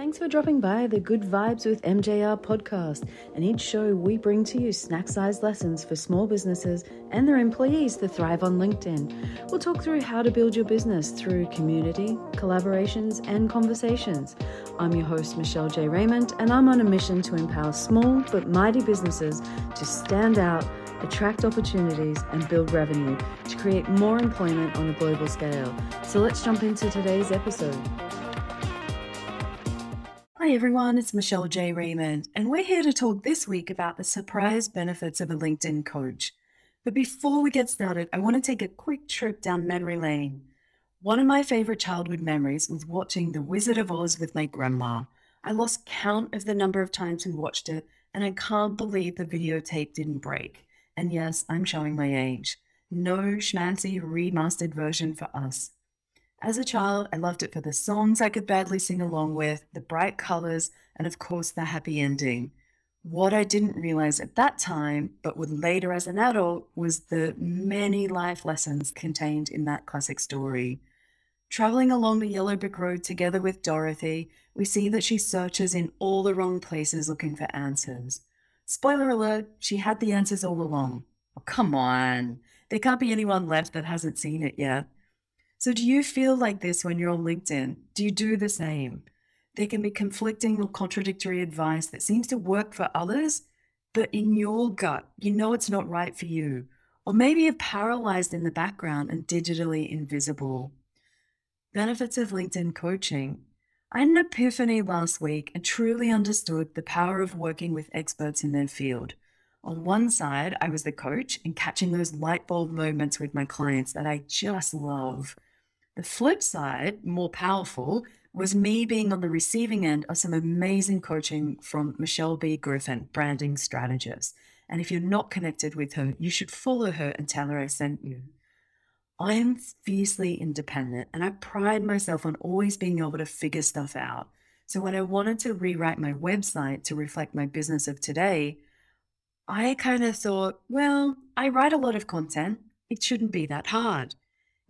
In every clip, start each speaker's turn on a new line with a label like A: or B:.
A: Thanks for dropping by the Good Vibes with MJR podcast. And each show, we bring to you snack sized lessons for small businesses and their employees to thrive on LinkedIn. We'll talk through how to build your business through community, collaborations, and conversations. I'm your host, Michelle J. Raymond, and I'm on a mission to empower small but mighty businesses to stand out attract opportunities, and build revenue to create more employment on a global scale. So let's jump into today's episode. Everyone, it's Michelle J. Raymond, and we're here to talk this week about the surprise benefits of a LinkedIn coach. But before we get started, I want to take a quick trip down memory lane. One of my favorite childhood memories was watching The Wizard of Oz with my grandma. I lost count of the number of times we watched it, and I can't believe the videotape didn't break. And yes, I'm showing my age. No schmancy remastered version for us. As a child, I loved it for the songs I could badly sing along with, the bright colors, and of course, the happy ending. What I didn't realize at that time, but would later as an adult, was the many life lessons contained in that classic story. Traveling along the yellow brick road together with Dorothy, we see that she searches in all the wrong places looking for answers. Spoiler alert, she had the answers all along. Oh, come on. There can't be anyone left that hasn't seen it yet. So, do you feel like this when you're on LinkedIn? Do you do the same? There can be conflicting or contradictory advice that seems to work for others, but in your gut, you know it's not right for you. Or maybe you're paralyzed in the background and digitally invisible. Benefits of LinkedIn coaching. I had an epiphany last week and truly understood the power of working with experts in their field. On one side, I was the coach and catching those light bulb moments with my clients that I just love. The flip side, more powerful, was me being on the receiving end of some amazing coaching from Michelle B. Griffin, branding strategist. And if you're not connected with her, you should follow her and tell her I sent you. I am fiercely independent and I pride myself on always being able to figure stuff out. So when I wanted to rewrite my website to reflect my business of today, I kind of thought, well, I write a lot of content. It shouldn't be that hard.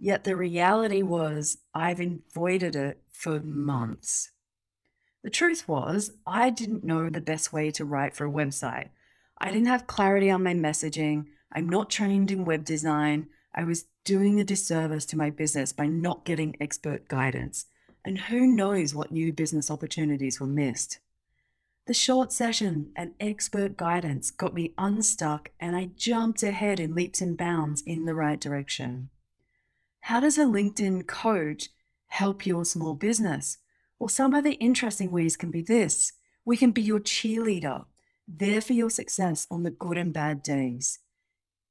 A: Yet the reality was, I've avoided it for mm. months. The truth was, I didn't know the best way to write for a website. I didn't have clarity on my messaging. I'm not trained in web design. I was doing a disservice to my business by not getting expert guidance. And who knows what new business opportunities were missed. The short session and expert guidance got me unstuck, and I jumped ahead in leaps and bounds in the right direction. How does a LinkedIn coach help your small business? Well, some of the interesting ways can be this we can be your cheerleader, there for your success on the good and bad days.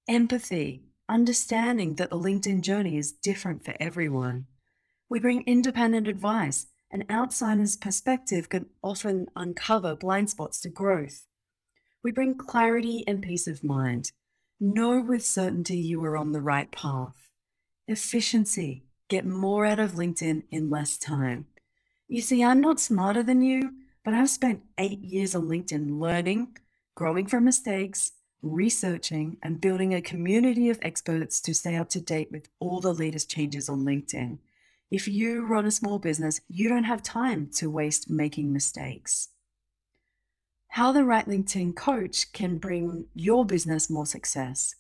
A: Empathy, understanding that the LinkedIn journey is different for everyone. We bring independent advice. An outsider's perspective can often uncover blind spots to growth. We bring clarity and peace of mind. Know with certainty you are on the right path. Efficiency. Get more out of LinkedIn in less time. You see, I'm not smarter than you, but I've spent eight years on LinkedIn learning, growing from mistakes, researching, and building a community of experts to stay up to date with all the latest changes on LinkedIn. If you run a small business, you don't have time to waste making mistakes. How the right LinkedIn coach can bring your business more success.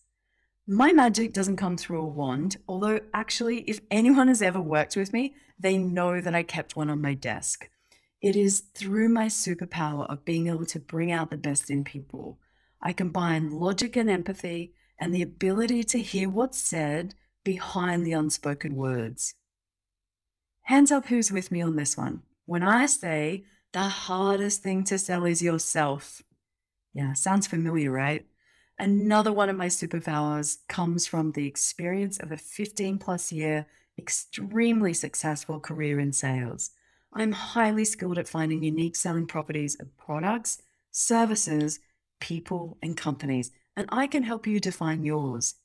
A: My magic doesn't come through a wand, although, actually, if anyone has ever worked with me, they know that I kept one on my desk. It is through my superpower of being able to bring out the best in people. I combine logic and empathy and the ability to hear what's said behind the unspoken words. Hands up who's with me on this one. When I say the hardest thing to sell is yourself. Yeah, sounds familiar, right? Another one of my superpowers comes from the experience of a 15 plus year, extremely successful career in sales. I'm highly skilled at finding unique selling properties of products, services, people, and companies, and I can help you define yours.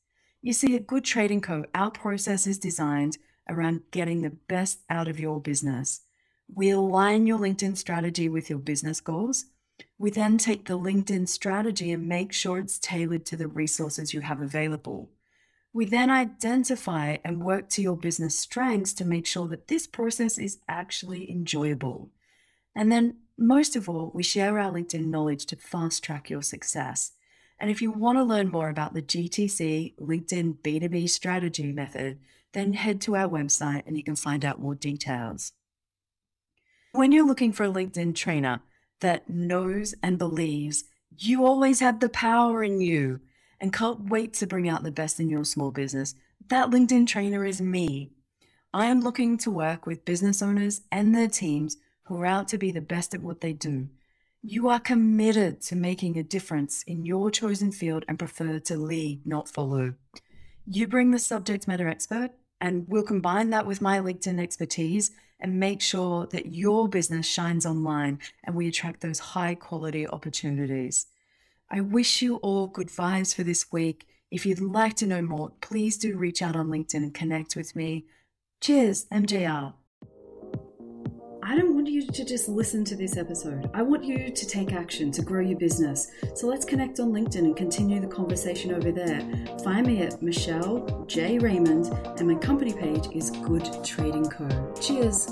A: You see, at Good Trading Co., our process is designed around getting the best out of your business. We align your LinkedIn strategy with your business goals we then take the LinkedIn strategy and make sure it's tailored to the resources you have available. We then identify and work to your business strengths to make sure that this process is actually enjoyable. And then, most of all, we share our LinkedIn knowledge to fast track your success. And if you want to learn more about the GTC LinkedIn B2B strategy method, then head to our website and you can find out more details. When you're looking for a LinkedIn trainer that knows and believes you always have the power in you and can't wait to bring out the best in your small business, that LinkedIn trainer is me. I am looking to work with business owners and their teams who are out to be the best at what they do. You are committed to making a difference in your chosen field and prefer to lead, not follow. You bring the subject matter expert, and we'll combine that with my LinkedIn expertise and make sure that your business shines online and we attract those high quality opportunities. I wish you all good vibes for this week. If you'd like to know more, please do reach out on LinkedIn and connect with me. Cheers, MJR. I don't want you to just listen to this episode. I want you to take action to grow your business. So let's connect on LinkedIn and continue the conversation over there. Find me at Michelle J. Raymond, and my company page is Good Trading Co. Cheers.